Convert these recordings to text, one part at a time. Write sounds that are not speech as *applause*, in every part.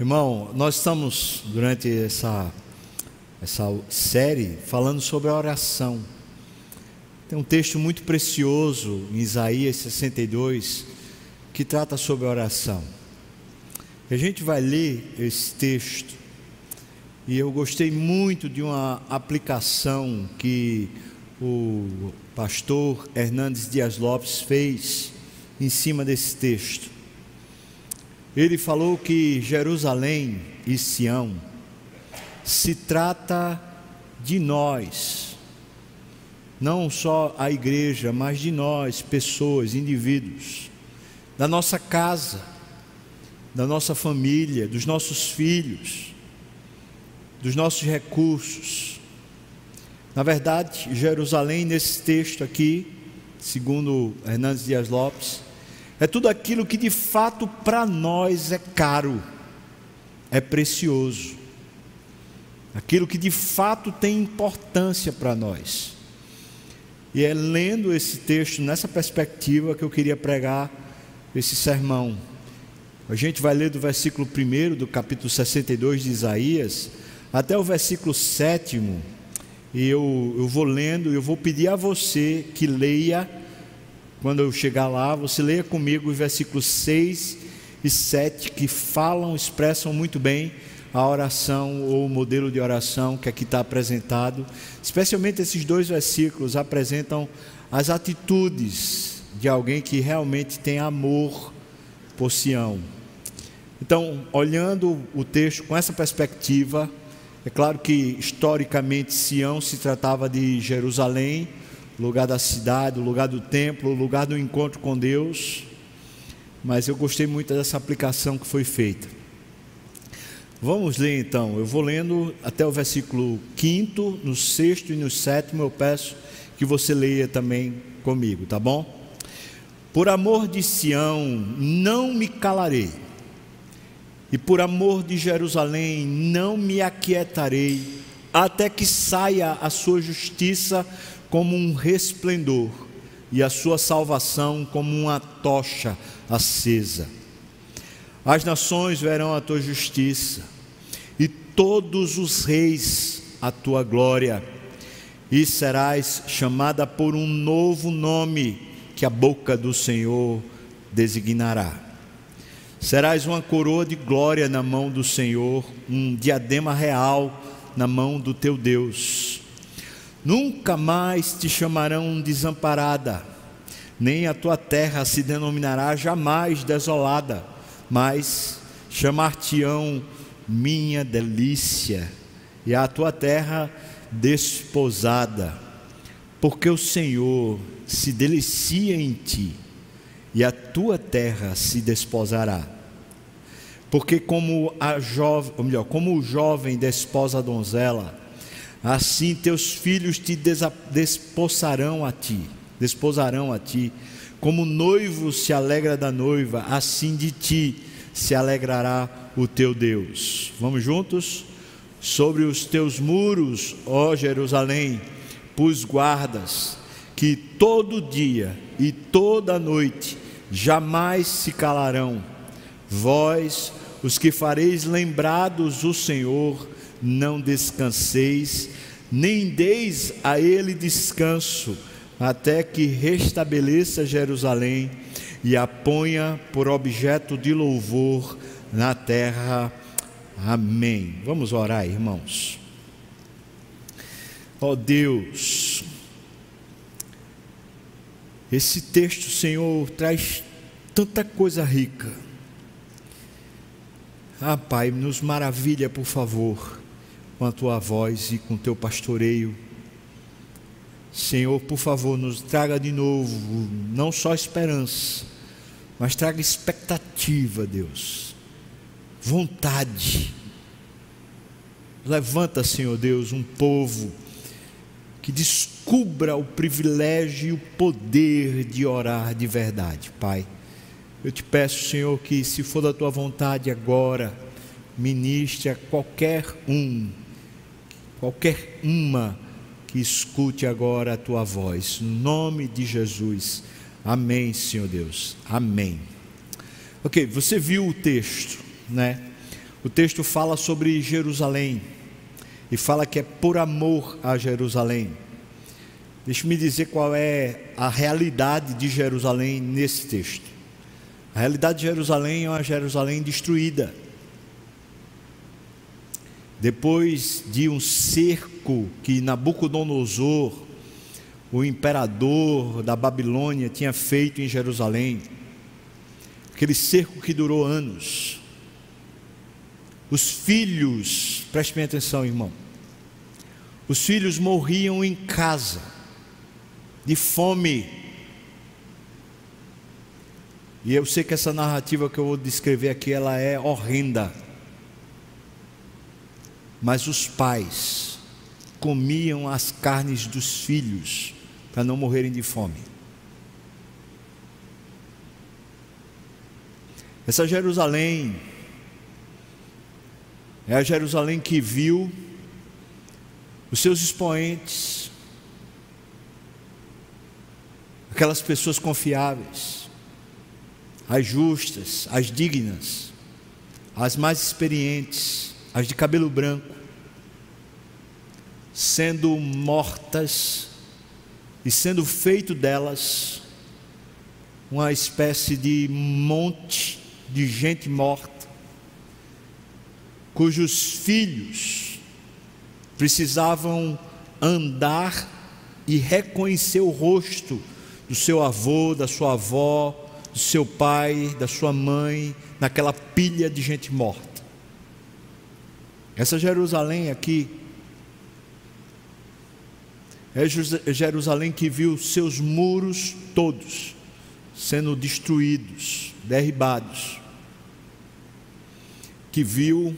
Irmão, nós estamos durante essa, essa série falando sobre a oração. Tem um texto muito precioso em Isaías 62 que trata sobre a oração. A gente vai ler esse texto e eu gostei muito de uma aplicação que o pastor Hernandes Dias Lopes fez em cima desse texto. Ele falou que Jerusalém e Sião se trata de nós, não só a igreja, mas de nós, pessoas, indivíduos, da nossa casa, da nossa família, dos nossos filhos, dos nossos recursos. Na verdade, Jerusalém, nesse texto aqui, segundo Hernandes Dias Lopes, é tudo aquilo que de fato para nós é caro, é precioso, aquilo que de fato tem importância para nós. E é lendo esse texto nessa perspectiva que eu queria pregar esse sermão. A gente vai ler do versículo 1 do capítulo 62 de Isaías até o versículo 7. E eu, eu vou lendo, eu vou pedir a você que leia quando eu chegar lá, você leia comigo os versículos 6 e 7 que falam, expressam muito bem a oração ou o modelo de oração que aqui está apresentado. Especialmente esses dois versículos apresentam as atitudes de alguém que realmente tem amor por Sião. Então, olhando o texto com essa perspectiva, é claro que historicamente Sião se tratava de Jerusalém, lugar da cidade, o lugar do templo, o lugar do encontro com Deus. Mas eu gostei muito dessa aplicação que foi feita. Vamos ler então. Eu vou lendo até o versículo 5, no sexto e no sétimo. Eu peço que você leia também comigo, tá bom? Por amor de Sião, não me calarei, e por amor de Jerusalém, não me aquietarei, até que saia a sua justiça como um resplendor e a sua salvação como uma tocha acesa. As nações verão a tua justiça e todos os reis a tua glória, e serás chamada por um novo nome que a boca do Senhor designará. Serás uma coroa de glória na mão do Senhor, um diadema real na mão do teu Deus. Nunca mais te chamarão desamparada, nem a tua terra se denominará jamais desolada, mas chamar-te-ão minha delícia, e a tua terra desposada, porque o Senhor se delicia em ti, e a tua terra se desposará. Porque como a jovem, melhor, como o jovem desposa a donzela, assim teus filhos te desposarão a ti, desposarão a ti, como noivo se alegra da noiva, assim de ti se alegrará o teu Deus. Vamos juntos? Sobre os teus muros, ó Jerusalém, pus guardas, que todo dia e toda noite jamais se calarão. Vós, os que fareis lembrados o Senhor, não descanseis, nem deis a ele descanso, até que restabeleça Jerusalém e a ponha por objeto de louvor na terra. Amém. Vamos orar, irmãos. Ó oh Deus, esse texto, Senhor, traz tanta coisa rica. Ah, Pai, nos maravilha, por favor com a tua voz e com o teu pastoreio. Senhor, por favor, nos traga de novo, não só esperança, mas traga expectativa, Deus, vontade. Levanta, Senhor Deus, um povo que descubra o privilégio e o poder de orar de verdade, Pai. Eu te peço, Senhor, que se for da tua vontade agora, ministre a qualquer um qualquer uma que escute agora a tua voz. Nome de Jesus. Amém, Senhor Deus. Amém. Ok, você viu o texto, né? o texto fala sobre Jerusalém e fala que é por amor a Jerusalém. Deixe-me dizer qual é a realidade de Jerusalém nesse texto. A realidade de Jerusalém é uma Jerusalém destruída. Depois de um cerco que Nabucodonosor, o imperador da Babilônia, tinha feito em Jerusalém, aquele cerco que durou anos, os filhos, preste bem atenção, irmão, os filhos morriam em casa, de fome. E eu sei que essa narrativa que eu vou descrever aqui, ela é horrenda. Mas os pais comiam as carnes dos filhos para não morrerem de fome. Essa Jerusalém é a Jerusalém que viu os seus expoentes, aquelas pessoas confiáveis, as justas, as dignas, as mais experientes, as de cabelo branco, sendo mortas e sendo feito delas uma espécie de monte de gente morta cujos filhos precisavam andar e reconhecer o rosto do seu avô, da sua avó, do seu pai, da sua mãe, naquela pilha de gente morta. Essa Jerusalém aqui é Jerusalém que viu seus muros todos sendo destruídos, derribados, que viu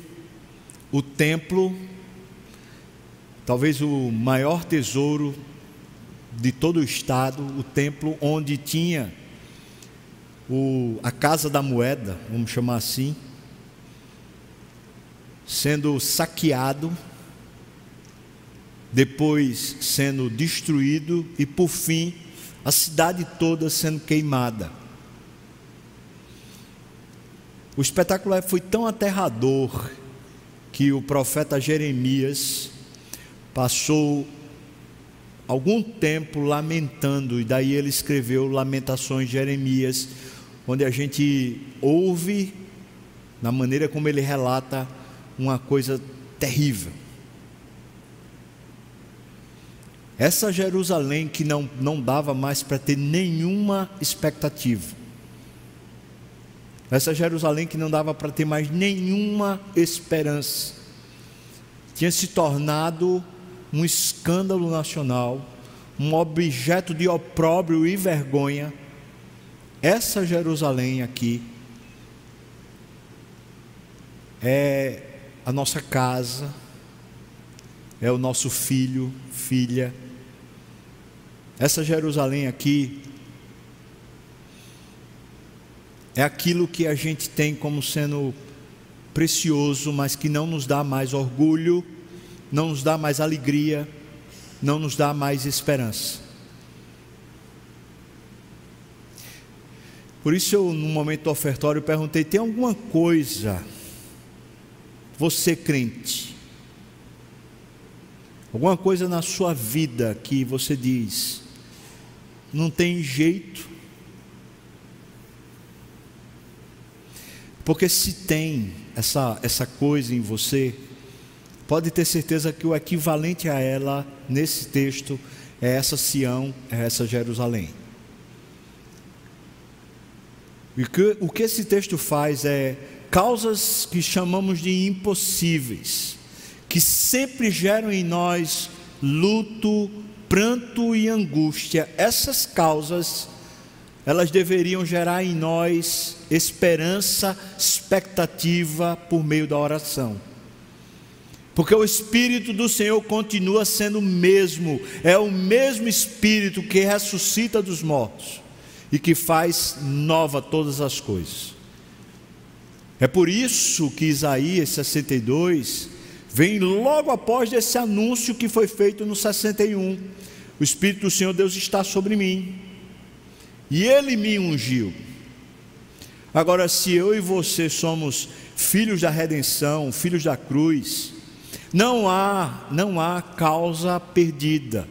o templo, talvez o maior tesouro de todo o estado, o templo onde tinha o, a casa da moeda, vamos chamar assim, sendo saqueado, depois sendo destruído e por fim a cidade toda sendo queimada. O espetáculo foi tão aterrador que o profeta Jeremias passou algum tempo lamentando, e daí ele escreveu Lamentações de Jeremias, onde a gente ouve, na maneira como ele relata, uma coisa terrível. Essa Jerusalém que não, não dava mais para ter nenhuma expectativa essa Jerusalém que não dava para ter mais nenhuma esperança, tinha se tornado um escândalo nacional, um objeto de opróbrio e vergonha. Essa Jerusalém aqui é a nossa casa, é o nosso filho, filha. Essa Jerusalém aqui é aquilo que a gente tem como sendo precioso, mas que não nos dá mais orgulho, não nos dá mais alegria, não nos dá mais esperança. Por isso eu, no momento do ofertório, perguntei: tem alguma coisa, você crente, alguma coisa na sua vida que você diz, não tem jeito, Porque se tem essa, essa coisa em você, pode ter certeza que o equivalente a ela nesse texto é essa Sião, é essa Jerusalém. E que, o que esse texto faz é causas que chamamos de impossíveis, que sempre geram em nós luto, pranto e angústia. Essas causas elas deveriam gerar em nós esperança, expectativa por meio da oração. Porque o Espírito do Senhor continua sendo o mesmo, é o mesmo Espírito que ressuscita dos mortos e que faz nova todas as coisas. É por isso que Isaías 62 vem logo após esse anúncio que foi feito no 61. O Espírito do Senhor Deus está sobre mim, e ele me ungiu. Agora, se eu e você somos filhos da redenção, filhos da cruz, não há, não há causa perdida.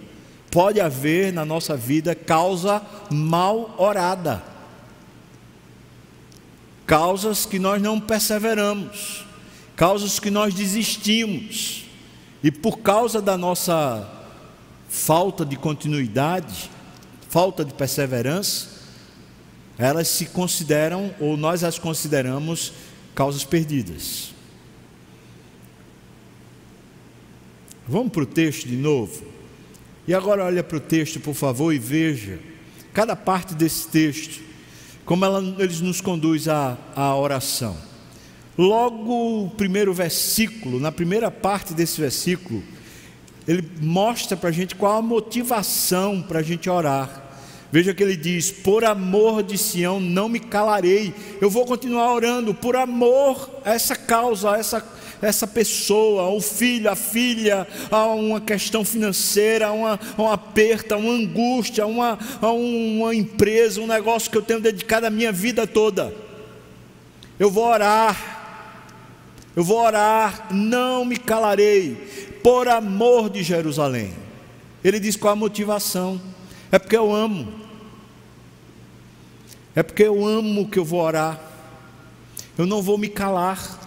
Pode haver na nossa vida causa mal orada. Causas que nós não perseveramos, causas que nós desistimos. E por causa da nossa falta de continuidade, falta de perseverança, elas se consideram, ou nós as consideramos, causas perdidas. Vamos para o texto de novo. E agora olha para o texto, por favor, e veja cada parte desse texto, como ela, eles nos conduz à, à oração. Logo o primeiro versículo, na primeira parte desse versículo, ele mostra para a gente qual a motivação para a gente orar. Veja que ele diz: Por amor de Sião não me calarei. Eu vou continuar orando por amor a essa causa, a essa, essa pessoa, o filho, a filha, a uma questão financeira, a uma, a uma aperto, a uma angústia, a uma, a uma empresa, um negócio que eu tenho dedicado a minha vida toda. Eu vou orar, eu vou orar, não me calarei, por amor de Jerusalém. Ele diz qual a motivação. É porque eu amo. É porque eu amo que eu vou orar. Eu não vou me calar.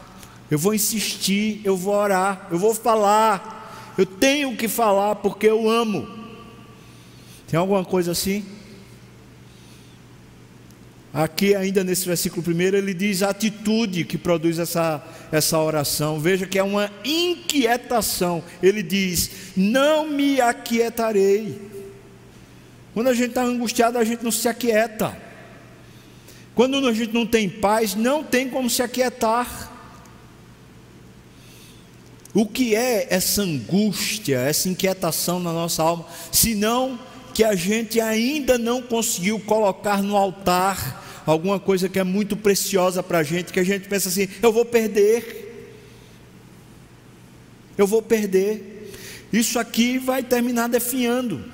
Eu vou insistir, eu vou orar, eu vou falar. Eu tenho que falar porque eu amo. Tem alguma coisa assim? Aqui, ainda nesse versículo primeiro, ele diz a atitude que produz essa, essa oração. Veja que é uma inquietação. Ele diz: Não me aquietarei. Quando a gente está angustiado, a gente não se aquieta. Quando a gente não tem paz, não tem como se aquietar. O que é essa angústia, essa inquietação na nossa alma, senão que a gente ainda não conseguiu colocar no altar alguma coisa que é muito preciosa para a gente, que a gente pensa assim: eu vou perder, eu vou perder, isso aqui vai terminar definhando.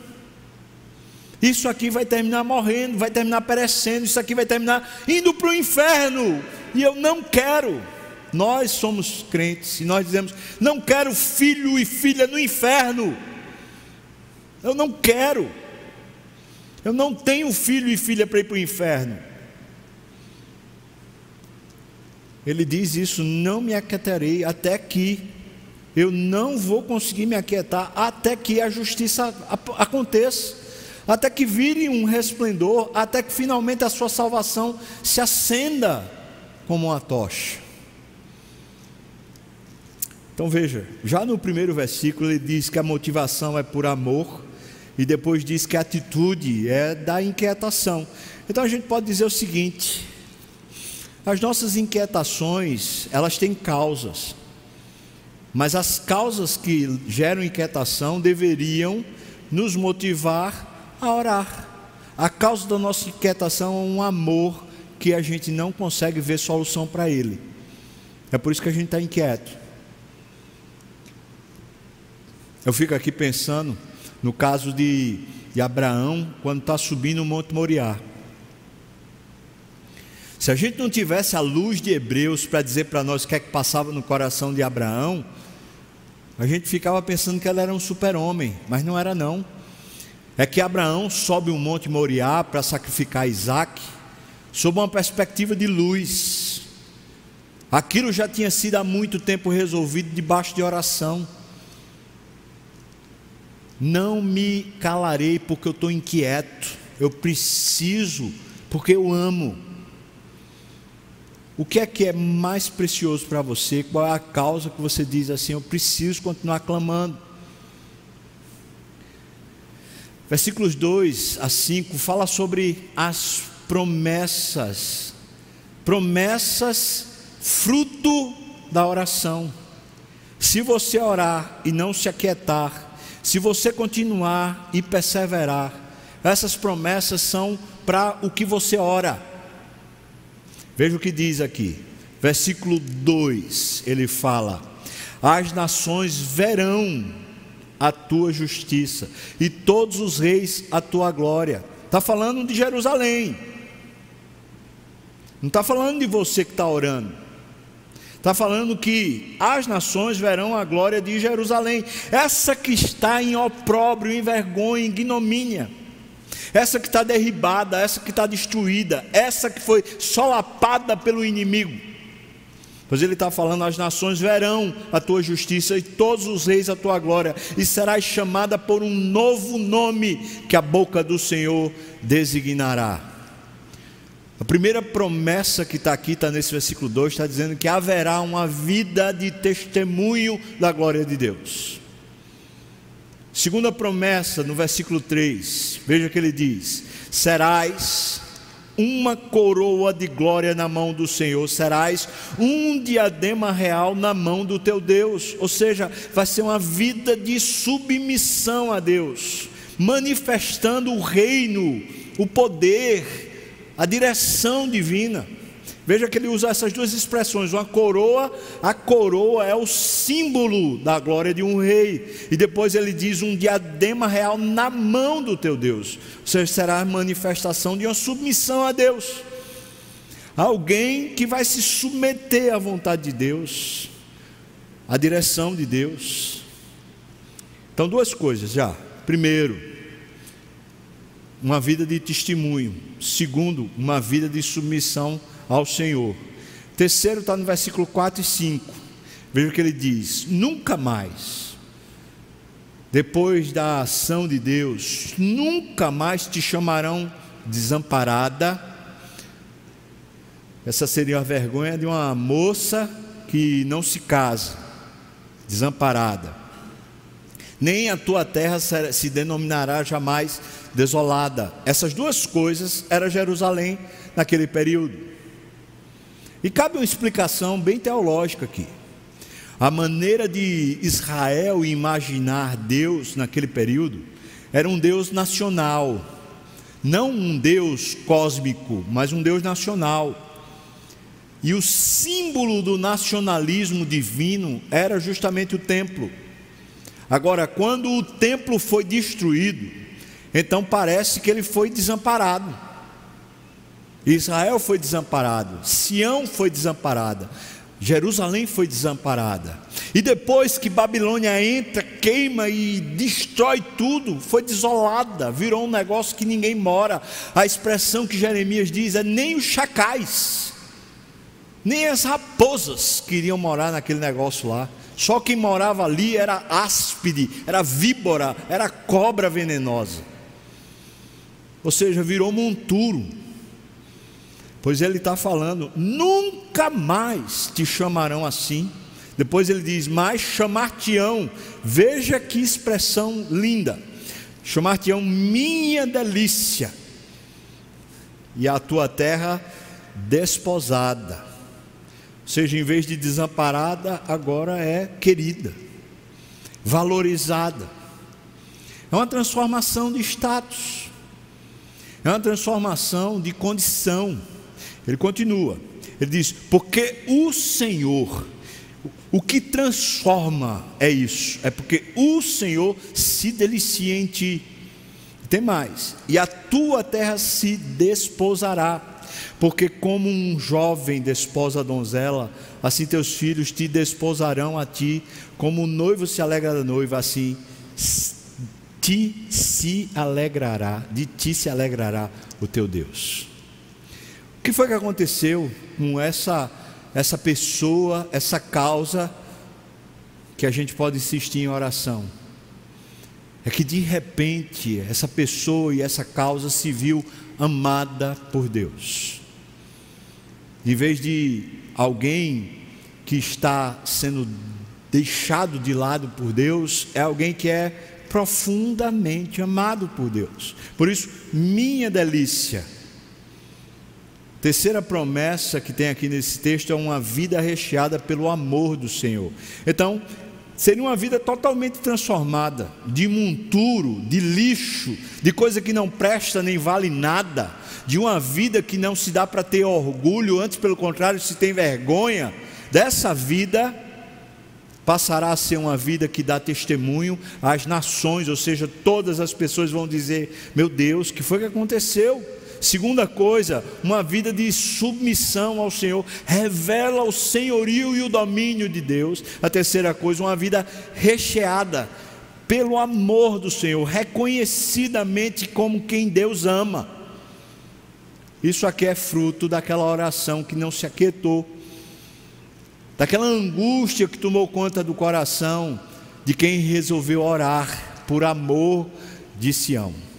Isso aqui vai terminar morrendo, vai terminar perecendo, isso aqui vai terminar indo para o inferno. E eu não quero. Nós somos crentes e nós dizemos: não quero filho e filha no inferno. Eu não quero. Eu não tenho filho e filha para ir para o inferno. Ele diz isso: não me aquietarei até que eu não vou conseguir me aquietar até que a justiça aconteça até que vire um resplendor, até que finalmente a sua salvação se acenda como uma tocha. Então veja, já no primeiro versículo ele diz que a motivação é por amor, e depois diz que a atitude é da inquietação. Então a gente pode dizer o seguinte: as nossas inquietações, elas têm causas, mas as causas que geram inquietação deveriam nos motivar a orar. A causa da nossa inquietação é um amor que a gente não consegue ver solução para ele. É por isso que a gente está inquieto. Eu fico aqui pensando no caso de, de Abraão, quando está subindo o Monte Moriá. Se a gente não tivesse a luz de Hebreus para dizer para nós o que é que passava no coração de Abraão, a gente ficava pensando que ele era um super-homem, mas não era não é que Abraão sobe o monte Moriá para sacrificar Isaac, sob uma perspectiva de luz. Aquilo já tinha sido há muito tempo resolvido debaixo de oração. Não me calarei porque eu estou inquieto, eu preciso, porque eu amo. O que é que é mais precioso para você? Qual é a causa que você diz assim? Eu preciso continuar clamando. Versículos 2 a 5 fala sobre as promessas, promessas fruto da oração. Se você orar e não se aquietar, se você continuar e perseverar, essas promessas são para o que você ora. Veja o que diz aqui, versículo 2: ele fala: As nações verão a tua justiça, e todos os reis a tua glória. Está falando de Jerusalém. Não está falando de você que está orando. Está falando que as nações verão a glória de Jerusalém. Essa que está em opróbrio, em vergonha, em ignomínia. Essa que está derribada, essa que está destruída, essa que foi solapada pelo inimigo. Pois ele está falando: as nações verão a tua justiça e todos os reis a tua glória, e serás chamada por um novo nome que a boca do Senhor designará. A primeira promessa que está aqui, está nesse versículo 2, está dizendo que haverá uma vida de testemunho da glória de Deus. Segunda promessa, no versículo 3, veja que ele diz: Serás uma coroa de glória na mão do Senhor, serás um diadema real na mão do teu Deus, ou seja, vai ser uma vida de submissão a Deus, manifestando o reino, o poder, a direção divina. Veja que ele usa essas duas expressões, uma coroa, a coroa é o símbolo da glória de um rei, e depois ele diz um diadema real na mão do teu Deus, seja, será a manifestação de uma submissão a Deus, alguém que vai se submeter à vontade de Deus, à direção de Deus. Então, duas coisas já. Primeiro, uma vida de testemunho. Segundo, uma vida de submissão ao Senhor. Terceiro está no versículo 4 e 5. Veja o que ele diz: Nunca mais, depois da ação de Deus, nunca mais te chamarão desamparada. Essa seria a vergonha de uma moça que não se casa, desamparada. Nem a tua terra se denominará jamais desolada. Essas duas coisas era Jerusalém naquele período. E cabe uma explicação bem teológica aqui. A maneira de Israel imaginar Deus naquele período era um Deus nacional, não um Deus cósmico, mas um Deus nacional. E o símbolo do nacionalismo divino era justamente o templo. Agora, quando o templo foi destruído, então parece que ele foi desamparado. Israel foi desamparado, Sião foi desamparada, Jerusalém foi desamparada. E depois que Babilônia entra, queima e destrói tudo, foi desolada, virou um negócio que ninguém mora. A expressão que Jeremias diz é nem os chacais, nem as raposas queriam morar naquele negócio lá. Só quem morava ali era áspide, era víbora, era cobra venenosa. Ou seja, virou monturo. Pois ele está falando, nunca mais te chamarão assim. Depois ele diz, mas chamar-te-ão, veja que expressão linda, chamar-te-ão minha delícia, e a tua terra desposada, seja, em vez de desamparada, agora é querida, valorizada, é uma transformação de status, é uma transformação de condição, ele continua, ele diz: porque o Senhor, o que transforma é isso, é porque o Senhor se delicia em ti. Tem mais, e a tua terra se desposará, porque como um jovem desposa a donzela, assim teus filhos te desposarão a ti, como o noivo se alegra da noiva, assim ti se alegrará, de ti se alegrará o teu Deus que foi que aconteceu com essa, essa pessoa, essa causa, que a gente pode insistir em oração? É que de repente essa pessoa e essa causa se viu amada por Deus. Em vez de alguém que está sendo deixado de lado por Deus, é alguém que é profundamente amado por Deus. Por isso, minha delícia Terceira promessa que tem aqui nesse texto é uma vida recheada pelo amor do Senhor. Então, seria uma vida totalmente transformada, de monturo, de lixo, de coisa que não presta nem vale nada, de uma vida que não se dá para ter orgulho, antes pelo contrário, se tem vergonha. Dessa vida passará a ser uma vida que dá testemunho às nações, ou seja, todas as pessoas vão dizer: Meu Deus, que foi que aconteceu? Segunda coisa, uma vida de submissão ao Senhor, revela o senhorio e o domínio de Deus. A terceira coisa, uma vida recheada pelo amor do Senhor, reconhecidamente como quem Deus ama. Isso aqui é fruto daquela oração que não se aquietou, daquela angústia que tomou conta do coração de quem resolveu orar por amor de Sião.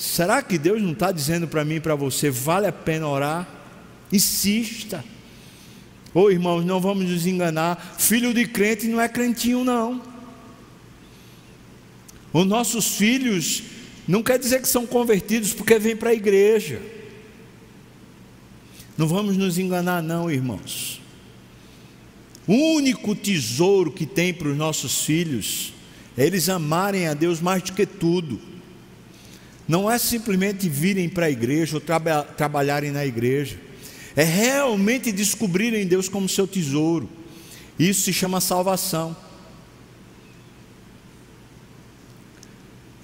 Será que Deus não está dizendo para mim e para você, vale a pena orar? Insista. Ô oh, irmãos, não vamos nos enganar, filho de crente não é crentinho, não. Os nossos filhos não quer dizer que são convertidos porque vêm para a igreja. Não vamos nos enganar, não, irmãos. O único tesouro que tem para os nossos filhos é eles amarem a Deus mais do que tudo. Não é simplesmente virem para a igreja ou traba trabalharem na igreja, é realmente descobrirem Deus como seu tesouro. Isso se chama salvação.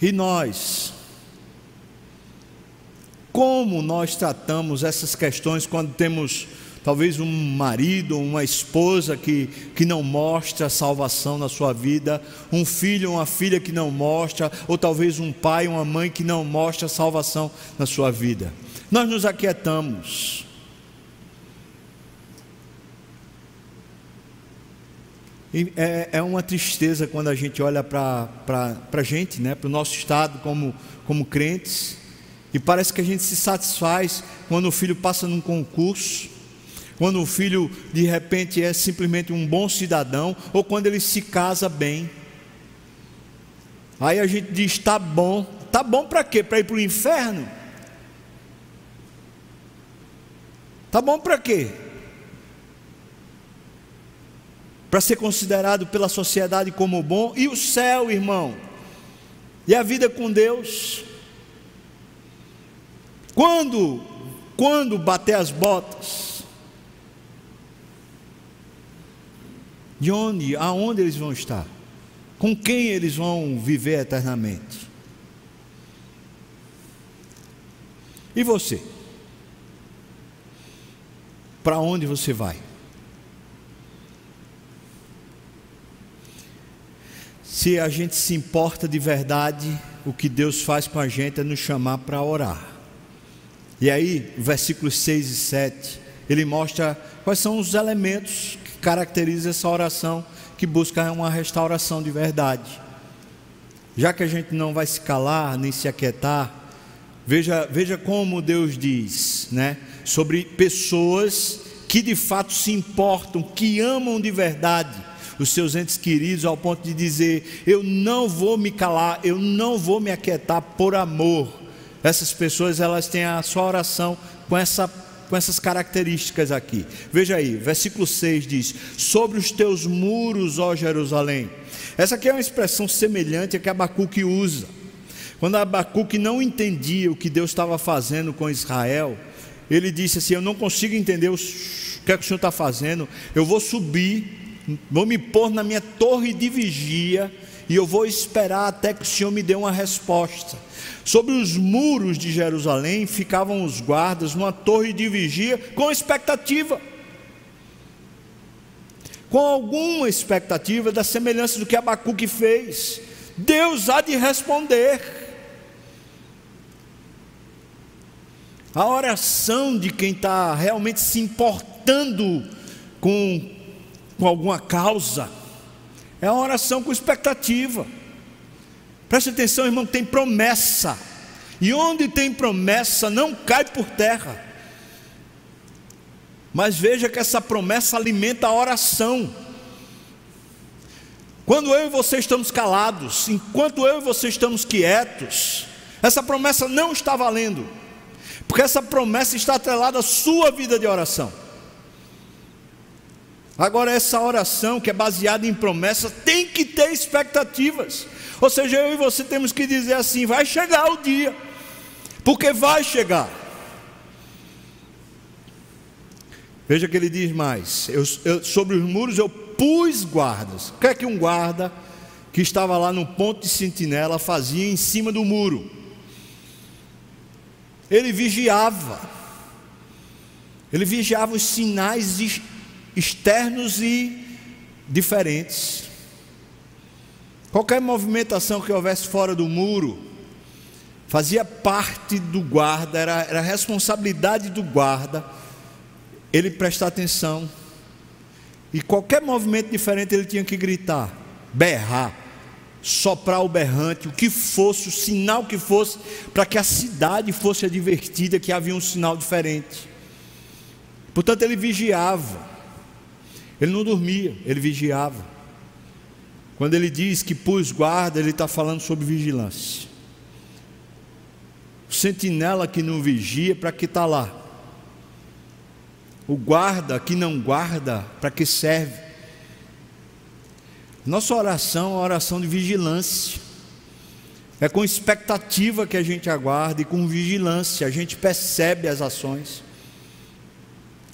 E nós, como nós tratamos essas questões quando temos talvez um marido, uma esposa que, que não mostra salvação na sua vida, um filho, uma filha que não mostra, ou talvez um pai, uma mãe que não mostra salvação na sua vida. Nós nos aquietamos. É, é, uma tristeza quando a gente olha para a gente, né, para o nosso estado como, como crentes, e parece que a gente se satisfaz quando o filho passa num concurso, quando o filho de repente é simplesmente um bom cidadão, ou quando ele se casa bem. Aí a gente diz: está bom, está bom para quê? Para ir para o inferno? Está bom para quê? para ser considerado pela sociedade como bom, e o céu, irmão, e a vida com Deus. Quando, quando bater as botas, de onde, aonde eles vão estar? Com quem eles vão viver eternamente? E você? Para onde você vai? Se a gente se importa de verdade, o que Deus faz com a gente é nos chamar para orar. E aí, versículos 6 e 7, ele mostra quais são os elementos que caracterizam essa oração que busca uma restauração de verdade. Já que a gente não vai se calar nem se aquietar, veja, veja como Deus diz, né, sobre pessoas que de fato se importam, que amam de verdade os seus entes queridos, ao ponto de dizer: Eu não vou me calar, eu não vou me aquietar por amor. Essas pessoas, elas têm a sua oração com essa com essas características aqui. Veja aí, versículo 6 diz: Sobre os teus muros, ó Jerusalém. Essa aqui é uma expressão semelhante a que Abacuque usa. Quando Abacuque não entendia o que Deus estava fazendo com Israel, ele disse assim: Eu não consigo entender o que, é que o Senhor está fazendo, eu vou subir vou me pôr na minha torre de vigia e eu vou esperar até que o Senhor me dê uma resposta. Sobre os muros de Jerusalém ficavam os guardas numa torre de vigia com expectativa. Com alguma expectativa da semelhança do que Abacuque fez. Deus há de responder. A oração de quem está realmente se importando com com alguma causa, é uma oração com expectativa. Preste atenção, irmão, tem promessa, e onde tem promessa não cai por terra. Mas veja que essa promessa alimenta a oração. Quando eu e você estamos calados, enquanto eu e você estamos quietos, essa promessa não está valendo, porque essa promessa está atrelada à sua vida de oração. Agora, essa oração que é baseada em promessas tem que ter expectativas. Ou seja, eu e você temos que dizer assim: vai chegar o dia, porque vai chegar. Veja que ele diz mais: eu, eu, sobre os muros eu pus guardas. O que é que um guarda que estava lá no ponto de sentinela fazia em cima do muro? ele vigiava, ele vigiava os sinais externos e diferentes. Qualquer movimentação que houvesse fora do muro, fazia parte do guarda, era, era responsabilidade do guarda, ele prestar atenção. E qualquer movimento diferente ele tinha que gritar, berrar, soprar o berrante, o que fosse, o sinal que fosse, para que a cidade fosse advertida que havia um sinal diferente. Portanto, ele vigiava, ele não dormia, ele vigiava. Quando ele diz que pus guarda, ele está falando sobre vigilância. O sentinela que não vigia, para que está lá? O guarda que não guarda, para que serve? Nossa oração é uma oração de vigilância. É com expectativa que a gente aguarda e com vigilância a gente percebe as ações,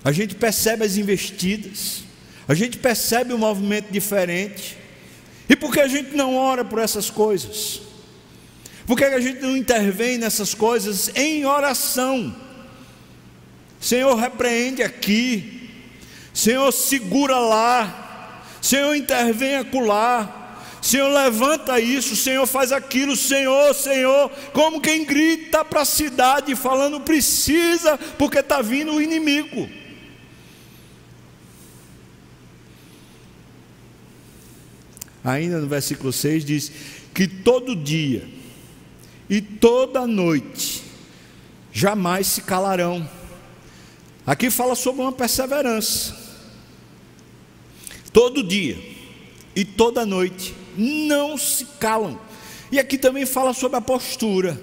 a gente percebe as investidas, a gente percebe um movimento diferente. E por que a gente não ora por essas coisas? Por que a gente não intervém nessas coisas em oração? Senhor, repreende aqui, Senhor, segura lá, Senhor, intervém acolá. Senhor, levanta isso, Senhor, faz aquilo, Senhor, Senhor, como quem grita para a cidade, falando precisa, porque está vindo o inimigo. Ainda no versículo 6 diz que todo dia e toda noite jamais se calarão. Aqui fala sobre uma perseverança. Todo dia e toda noite não se calam. E aqui também fala sobre a postura.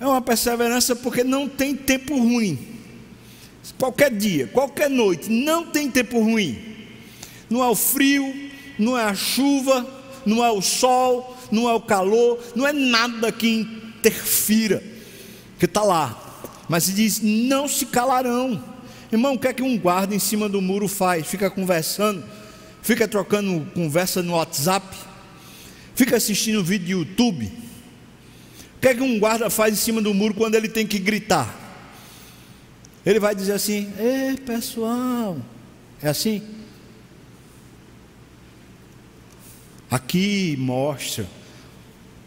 É uma perseverança porque não tem tempo ruim. Qualquer dia, qualquer noite, não tem tempo ruim. Não é o frio, não é a chuva, não é o sol, não é o calor, não é nada que interfira, que está lá. Mas diz: não se calarão. Irmão, o que é que um guarda em cima do muro faz? Fica conversando, fica trocando conversa no WhatsApp, fica assistindo vídeo de YouTube. O que é que um guarda faz em cima do muro quando ele tem que gritar? Ele vai dizer assim: Ei pessoal, é assim? Aqui mostra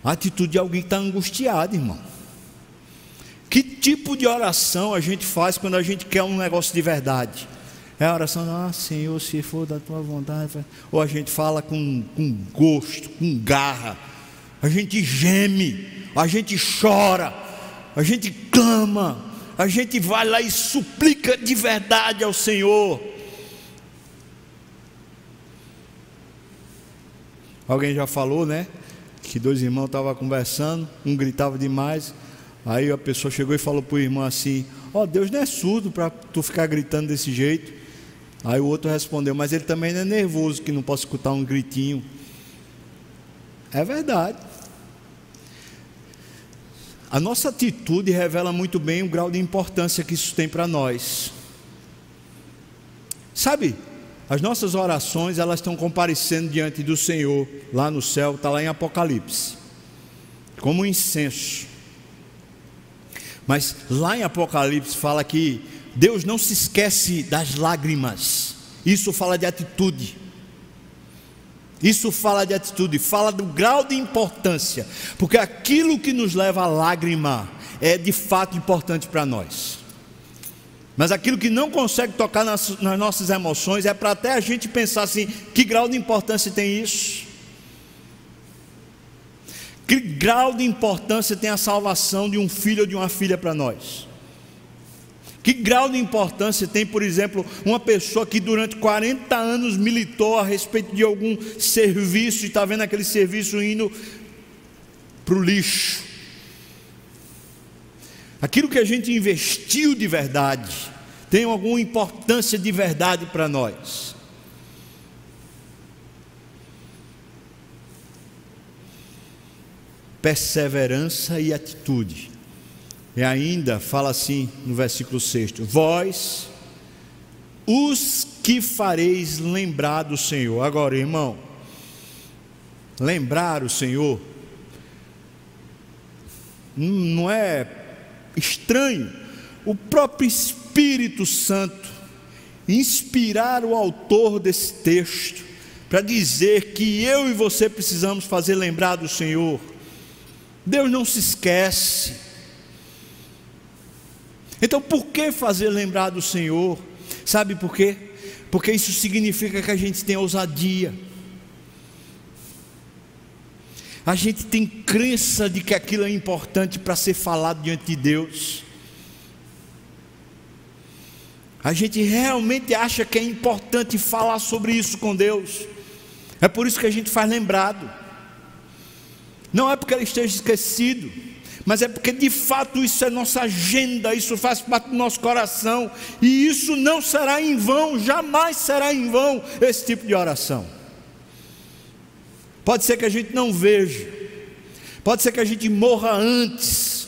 a atitude de alguém que está angustiado, irmão. Que tipo de oração a gente faz quando a gente quer um negócio de verdade? É a oração, ah, Senhor, se for da tua vontade. Ou a gente fala com, com gosto, com garra. A gente geme, a gente chora, a gente clama, a gente vai lá e suplica de verdade ao Senhor. Alguém já falou, né? que dois irmãos estavam conversando, um gritava demais. Aí a pessoa chegou e falou para o irmão assim: Ó, oh, Deus não é surdo para tu ficar gritando desse jeito. Aí o outro respondeu: Mas ele também não é nervoso que não possa escutar um gritinho. É verdade. A nossa atitude revela muito bem o grau de importância que isso tem para nós. Sabe, as nossas orações, elas estão comparecendo diante do Senhor, lá no céu, está lá em Apocalipse, como um incenso. Mas lá em Apocalipse fala que Deus não se esquece das lágrimas, isso fala de atitude. Isso fala de atitude, fala do grau de importância, porque aquilo que nos leva à lágrima é de fato importante para nós. Mas aquilo que não consegue tocar nas, nas nossas emoções é para até a gente pensar assim: que grau de importância tem isso? Que grau de importância tem a salvação de um filho ou de uma filha para nós? Que grau de importância tem, por exemplo, uma pessoa que durante 40 anos militou a respeito de algum serviço e está vendo aquele serviço indo para o lixo? Aquilo que a gente investiu de verdade, tem alguma importância de verdade para nós. Perseverança e atitude. E ainda fala assim no versículo 6: Vós, os que fareis lembrar do Senhor. Agora, irmão, lembrar o Senhor não é estranho o próprio Espírito Santo inspirar o autor desse texto para dizer que eu e você precisamos fazer lembrar do Senhor. Deus não se esquece. Então, por que fazer lembrar do Senhor? Sabe por quê? Porque isso significa que a gente tem ousadia. A gente tem crença de que aquilo é importante para ser falado diante de Deus. A gente realmente acha que é importante falar sobre isso com Deus. É por isso que a gente faz lembrado. Não é porque ele esteja esquecido, mas é porque de fato isso é nossa agenda, isso faz parte do nosso coração, e isso não será em vão, jamais será em vão esse tipo de oração. Pode ser que a gente não veja, pode ser que a gente morra antes,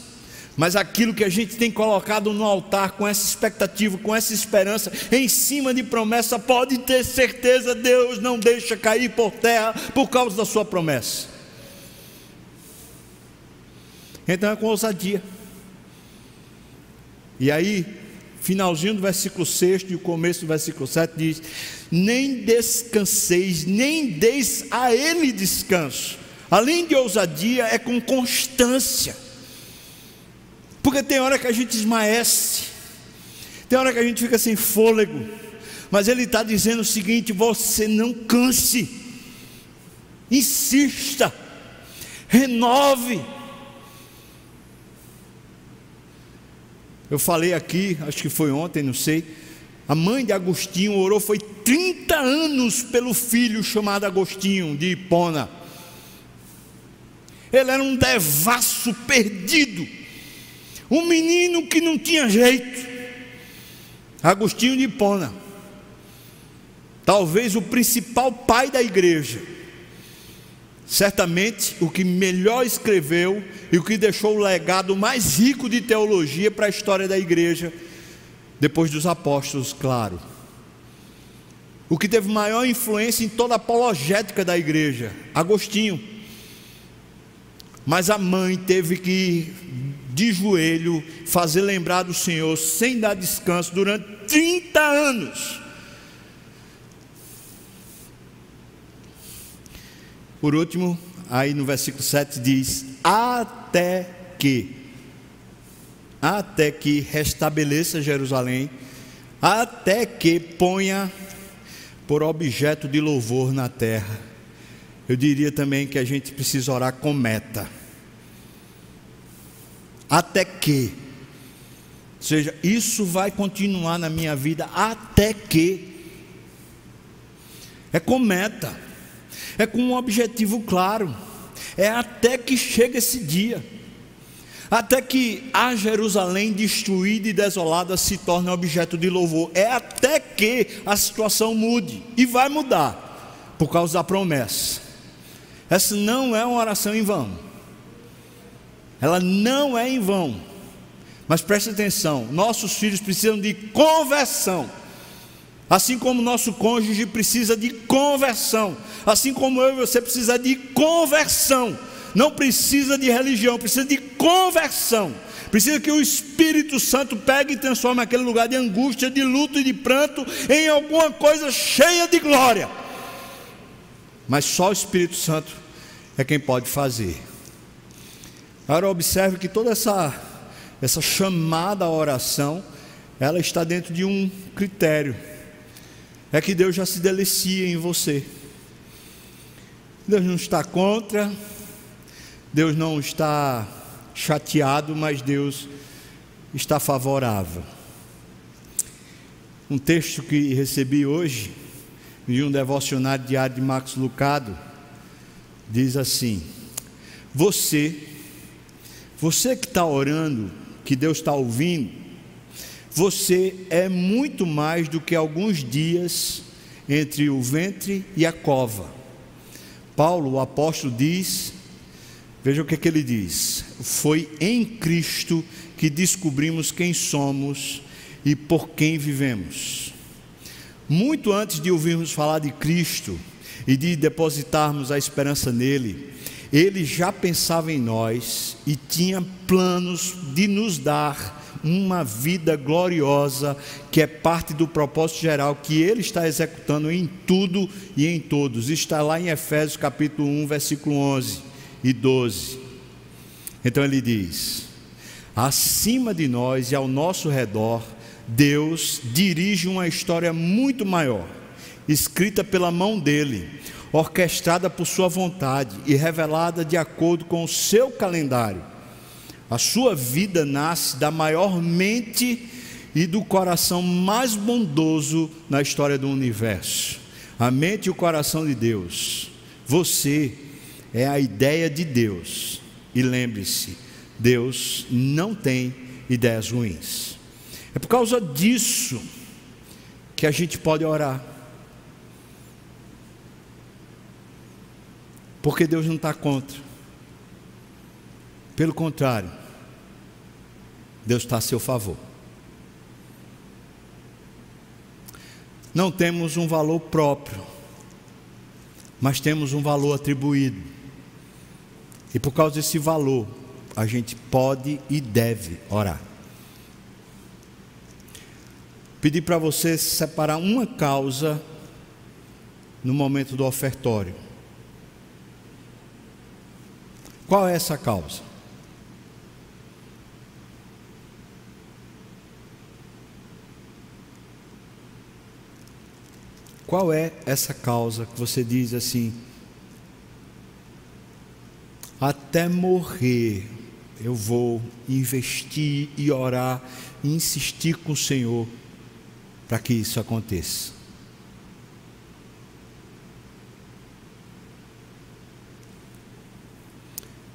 mas aquilo que a gente tem colocado no altar com essa expectativa, com essa esperança, em cima de promessa, pode ter certeza, Deus não deixa cair por terra por causa da sua promessa. Então é com ousadia. E aí, finalzinho do versículo 6 e o começo do versículo 7 diz: Nem descanseis, nem deis a ele descanso. Além de ousadia, é com constância. Porque tem hora que a gente esmaece, tem hora que a gente fica sem fôlego, mas ele está dizendo o seguinte: você não canse, insista, renove. Eu falei aqui, acho que foi ontem, não sei. A mãe de Agostinho orou, foi 30 anos pelo filho chamado Agostinho de Hipona. Ele era um devasso perdido um menino que não tinha jeito. Agostinho de Hipona. Talvez o principal pai da igreja. Certamente o que melhor escreveu e o que deixou o legado mais rico de teologia para a história da igreja, depois dos apóstolos, claro. O que teve maior influência em toda a apologética da igreja, Agostinho. Mas a mãe teve que de joelho, fazer lembrar do Senhor sem dar descanso durante 30 anos. Por último, aí no versículo 7 diz: Até que, até que restabeleça Jerusalém, até que ponha por objeto de louvor na terra. Eu diria também que a gente precisa orar com meta até que. Ou seja, isso vai continuar na minha vida até que. É com meta, é com um objetivo claro, é até que chega esse dia, até que a Jerusalém destruída e desolada se torne objeto de louvor, é até que a situação mude, e vai mudar, por causa da promessa. Essa não é uma oração em vão ela não é em vão. Mas preste atenção: nossos filhos precisam de conversão. Assim como nosso cônjuge precisa de conversão, assim como eu e você precisa de conversão, não precisa de religião, precisa de conversão. Precisa que o Espírito Santo pegue e transforme aquele lugar de angústia, de luto e de pranto em alguma coisa cheia de glória. Mas só o Espírito Santo é quem pode fazer. Agora observe que toda essa, essa chamada à oração, ela está dentro de um critério. É que Deus já se delicia em você. Deus não está contra, Deus não está chateado, mas Deus está favorável. Um texto que recebi hoje, de um devocionário diário de Marcos Lucado, diz assim: Você você que está orando, que Deus está ouvindo, você é muito mais do que alguns dias entre o ventre e a cova. Paulo, o apóstolo, diz: veja o que, é que ele diz: foi em Cristo que descobrimos quem somos e por quem vivemos. Muito antes de ouvirmos falar de Cristo e de depositarmos a esperança nele, Ele já pensava em nós e tinha planos de nos dar uma vida gloriosa, que é parte do propósito geral que ele está executando em tudo e em todos. Está lá em Efésios capítulo 1, versículo 11 e 12. Então ele diz: acima de nós e ao nosso redor, Deus dirige uma história muito maior, escrita pela mão dele, orquestrada por sua vontade e revelada de acordo com o seu calendário. A sua vida nasce da maior mente e do coração mais bondoso na história do universo. A mente e o coração de Deus. Você é a ideia de Deus. E lembre-se, Deus não tem ideias ruins. É por causa disso que a gente pode orar. Porque Deus não está contra. Pelo contrário, Deus está a seu favor. Não temos um valor próprio, mas temos um valor atribuído. E por causa desse valor, a gente pode e deve orar. Pedir para você separar uma causa no momento do ofertório. Qual é essa causa? Qual é essa causa que você diz assim? Até morrer eu vou investir e orar e insistir com o Senhor para que isso aconteça.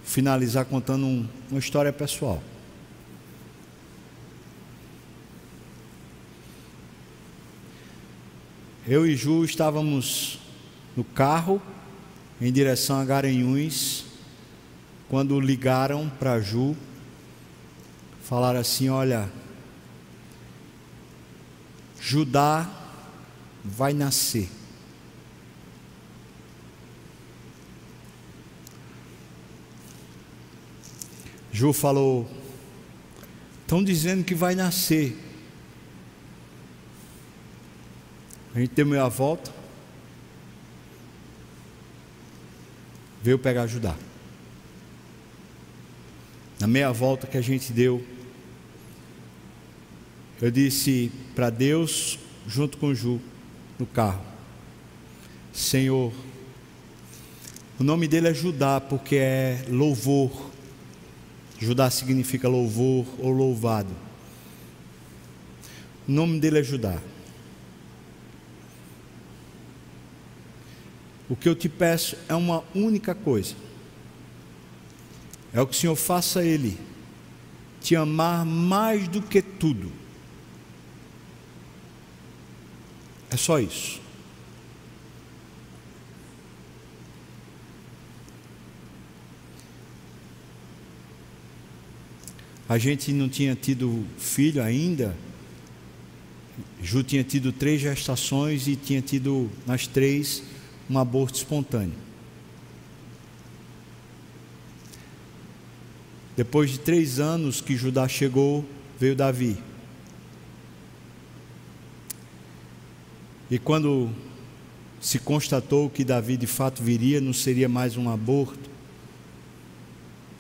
Finalizar contando um, uma história pessoal. Eu e Ju estávamos no carro em direção a Garanhuns, quando ligaram para Ju, falaram assim: Olha, Judá vai nascer. Ju falou: estão dizendo que vai nascer. A gente deu meia volta, veio pegar Judá. Na meia volta que a gente deu, eu disse para Deus, junto com Ju, no carro: Senhor, o nome dele é Judá, porque é louvor. Judá significa louvor ou louvado. O nome dele é Judá. O que eu te peço é uma única coisa: é o que o Senhor faça Ele te amar mais do que tudo. É só isso. A gente não tinha tido filho ainda. Ju tinha tido três gestações e tinha tido nas três um aborto espontâneo. Depois de três anos que Judá chegou, veio Davi. E quando se constatou que Davi de fato viria, não seria mais um aborto,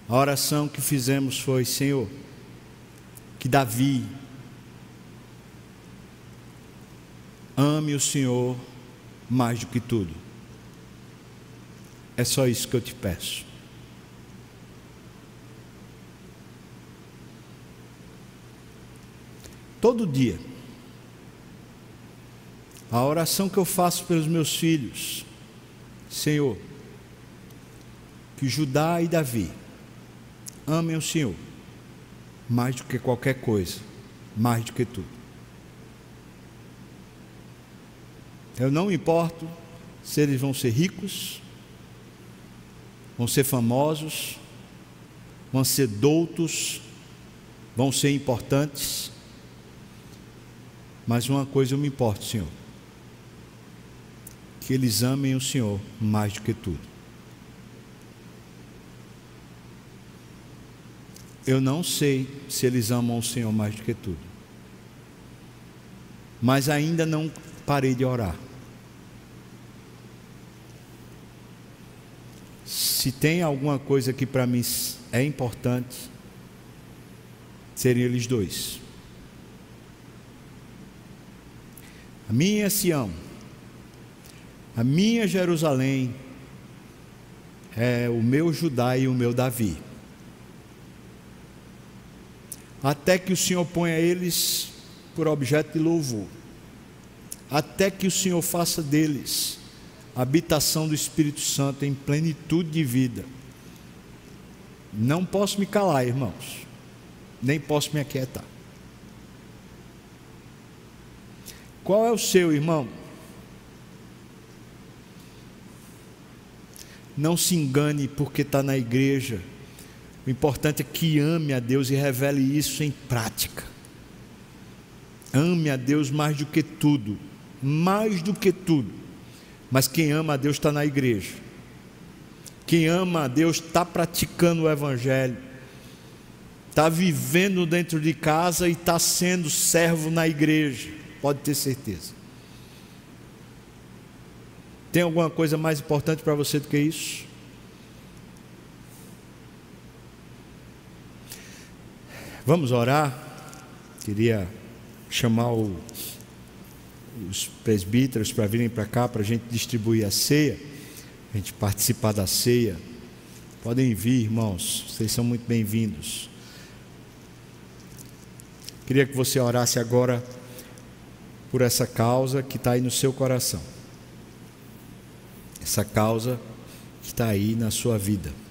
a oração que fizemos foi: Senhor, que Davi ame o Senhor mais do que tudo. É só isso que eu te peço. Todo dia, a oração que eu faço pelos meus filhos, Senhor, que Judá e Davi amem o Senhor mais do que qualquer coisa, mais do que tudo. Eu não importo se eles vão ser ricos, vão ser famosos, vão ser doutos, vão ser importantes. Mas uma coisa eu me importo, Senhor: que eles amem o Senhor mais do que tudo. Eu não sei se eles amam o Senhor mais do que tudo, mas ainda não parei de orar. Se tem alguma coisa que para mim é importante, seriam eles dois. A minha Sião, a minha Jerusalém, é o meu Judá e o meu Davi. Até que o Senhor ponha eles por objeto de louvor. Até que o Senhor faça deles habitação do Espírito Santo em plenitude de vida. Não posso me calar, irmãos, nem posso me aquietar. Qual é o seu, irmão? Não se engane porque está na igreja. O importante é que ame a Deus e revele isso em prática. Ame a Deus mais do que tudo, mais do que tudo. Mas quem ama a Deus está na igreja. Quem ama a Deus está praticando o Evangelho, está vivendo dentro de casa e está sendo servo na igreja, pode ter certeza. Tem alguma coisa mais importante para você do que isso? Vamos orar. Queria chamar o os presbíteros para virem para cá para a gente distribuir a ceia, a gente participar da ceia. Podem vir, irmãos, vocês são muito bem-vindos. Queria que você orasse agora por essa causa que está aí no seu coração, essa causa que está aí na sua vida.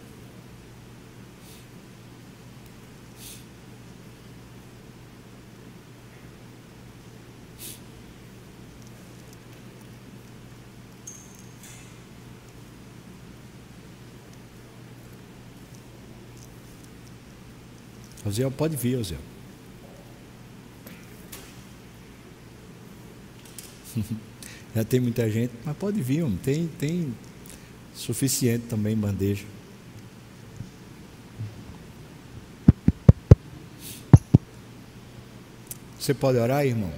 Osiel, pode vir, Osiel. *laughs* Já tem muita gente, mas pode vir, homem. Tem, tem suficiente também bandeja. Você pode orar, irmão?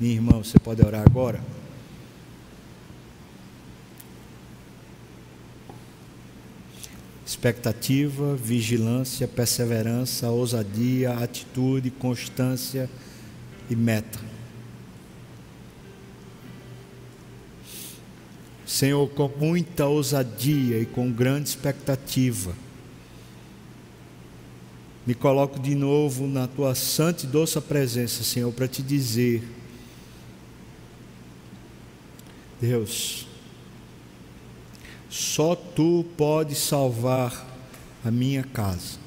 Minha irmã, você pode orar agora? Expectativa, vigilância, perseverança, ousadia, atitude, constância e meta. Senhor, com muita ousadia e com grande expectativa, me coloco de novo na tua santa e doce presença, Senhor, para te dizer, Deus, só tu podes salvar a minha casa.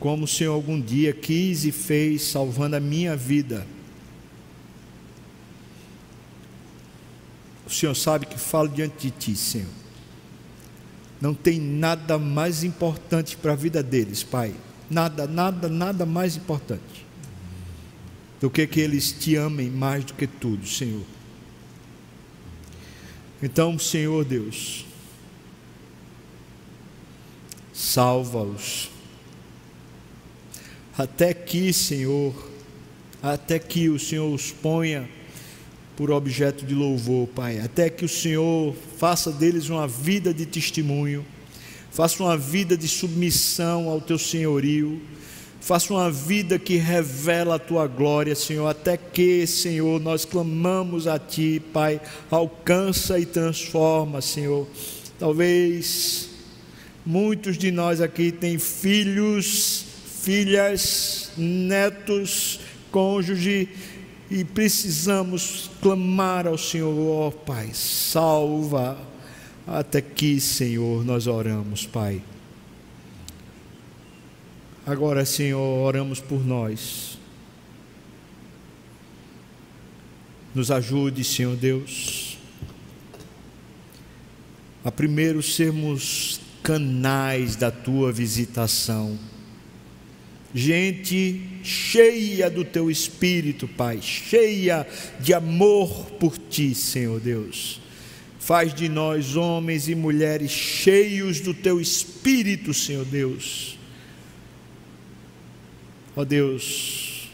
Como o Senhor algum dia quis e fez, salvando a minha vida. O Senhor sabe que falo diante de ti, Senhor. Não tem nada mais importante para a vida deles, Pai. Nada, nada, nada mais importante do que que eles te amem mais do que tudo, Senhor. Então, Senhor Deus, salva-os. Até que, Senhor, até que o Senhor os ponha por objeto de louvor, Pai. Até que o Senhor faça deles uma vida de testemunho, faça uma vida de submissão ao teu senhorio Faça uma vida que revela a tua glória, Senhor, até que, Senhor, nós clamamos a Ti, Pai, alcança e transforma, Senhor. Talvez muitos de nós aqui têm filhos, filhas, netos, cônjuge, e precisamos clamar ao Senhor, ó oh, Pai, salva, até que, Senhor, nós oramos, Pai. Agora, Senhor, oramos por nós. Nos ajude, Senhor Deus, a primeiro sermos canais da tua visitação. Gente cheia do teu espírito, Pai, cheia de amor por ti, Senhor Deus. Faz de nós homens e mulheres cheios do teu espírito, Senhor Deus Ó Deus,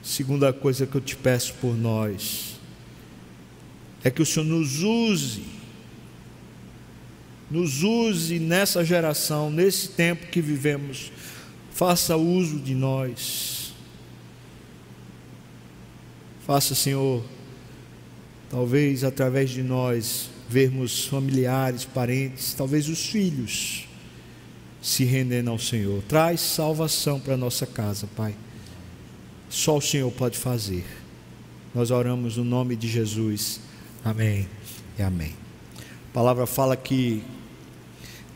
segunda coisa que eu te peço por nós é que o Senhor nos use, nos use nessa geração, nesse tempo que vivemos, faça uso de nós. Faça, Senhor, talvez através de nós, vermos familiares, parentes, talvez os filhos se rendendo ao Senhor. Traz salvação para nossa casa, Pai. Só o Senhor pode fazer. Nós oramos no nome de Jesus. Amém e amém. A palavra fala que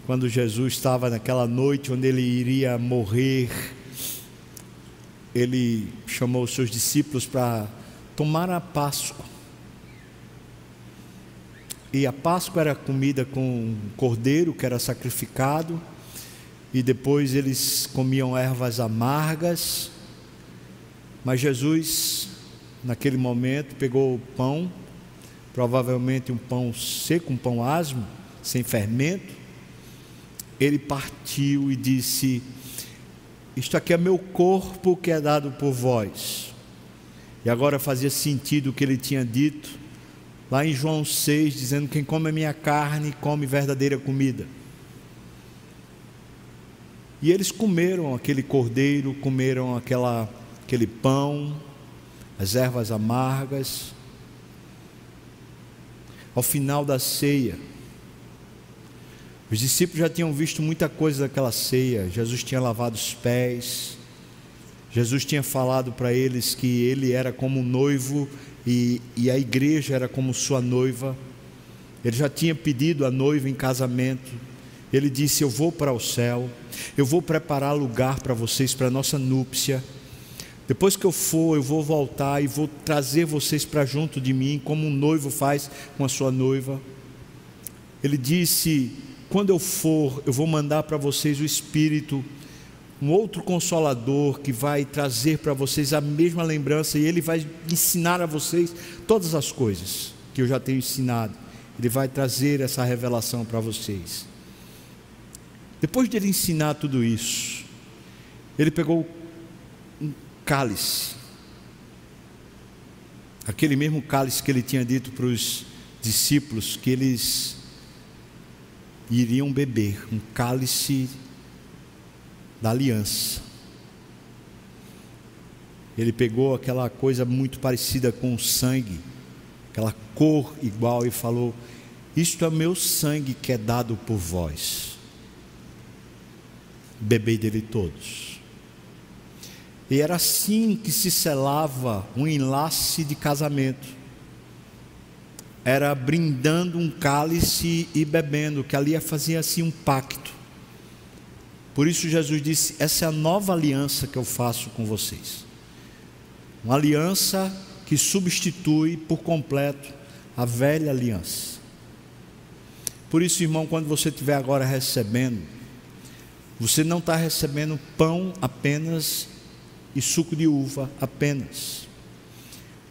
quando Jesus estava naquela noite onde ele iria morrer, ele chamou os seus discípulos para tomar a Páscoa. E a Páscoa era comida com cordeiro que era sacrificado, e depois eles comiam ervas amargas. Mas Jesus, naquele momento, pegou o pão, provavelmente um pão seco, um pão asmo, sem fermento. Ele partiu e disse: Isto aqui é meu corpo que é dado por vós. E agora fazia sentido o que ele tinha dito lá em João 6, dizendo: Quem come a minha carne, come verdadeira comida. E eles comeram aquele cordeiro, comeram aquela, aquele pão, as ervas amargas. Ao final da ceia, os discípulos já tinham visto muita coisa daquela ceia. Jesus tinha lavado os pés. Jesus tinha falado para eles que ele era como um noivo e, e a igreja era como sua noiva. Ele já tinha pedido a noiva em casamento. Ele disse: Eu vou para o céu, eu vou preparar lugar para vocês, para a nossa núpcia. Depois que eu for, eu vou voltar e vou trazer vocês para junto de mim, como um noivo faz com a sua noiva. Ele disse: Quando eu for, eu vou mandar para vocês o Espírito um outro consolador que vai trazer para vocês a mesma lembrança e ele vai ensinar a vocês todas as coisas que eu já tenho ensinado. Ele vai trazer essa revelação para vocês. Depois de ele ensinar tudo isso, ele pegou um cálice, aquele mesmo cálice que ele tinha dito para os discípulos que eles iriam beber, um cálice da aliança. Ele pegou aquela coisa muito parecida com o sangue, aquela cor igual, e falou: Isto é meu sangue que é dado por vós. Bebei dele todos. E era assim que se selava um enlace de casamento. Era brindando um cálice e bebendo, que ali fazia assim um pacto. Por isso Jesus disse: Essa é a nova aliança que eu faço com vocês. Uma aliança que substitui por completo a velha aliança. Por isso, irmão, quando você estiver agora recebendo, você não está recebendo pão apenas e suco de uva apenas.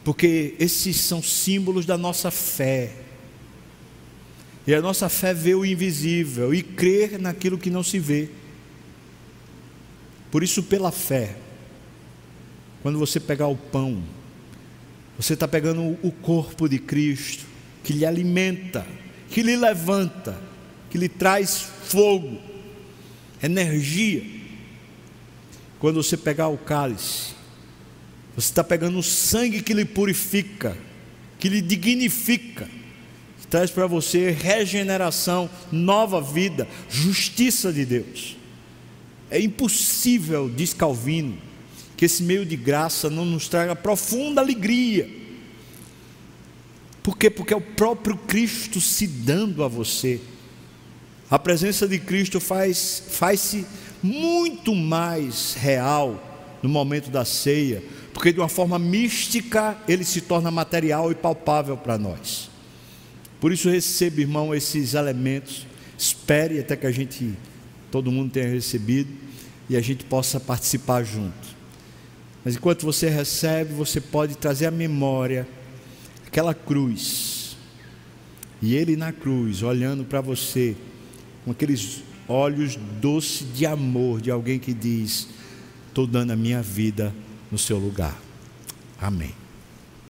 Porque esses são símbolos da nossa fé. E a nossa fé vê o invisível e crer naquilo que não se vê. Por isso, pela fé, quando você pegar o pão, você está pegando o corpo de Cristo, que lhe alimenta, que lhe levanta, que lhe traz fogo, energia. Quando você pegar o cálice, você está pegando o sangue que lhe purifica, que lhe dignifica, que traz para você regeneração, nova vida, justiça de Deus. É impossível, diz Calvino, que esse meio de graça não nos traga profunda alegria. Por quê? Porque é o próprio Cristo se dando a você. A presença de Cristo faz, faz-se muito mais real no momento da ceia, porque de uma forma mística ele se torna material e palpável para nós. Por isso receba, irmão, esses elementos. Espere até que a gente todo mundo tenha recebido e a gente possa participar junto. Mas enquanto você recebe, você pode trazer à memória aquela cruz. E ele na cruz, olhando para você, com aqueles olhos doces de amor de alguém que diz: estou dando a minha vida no seu lugar. Amém.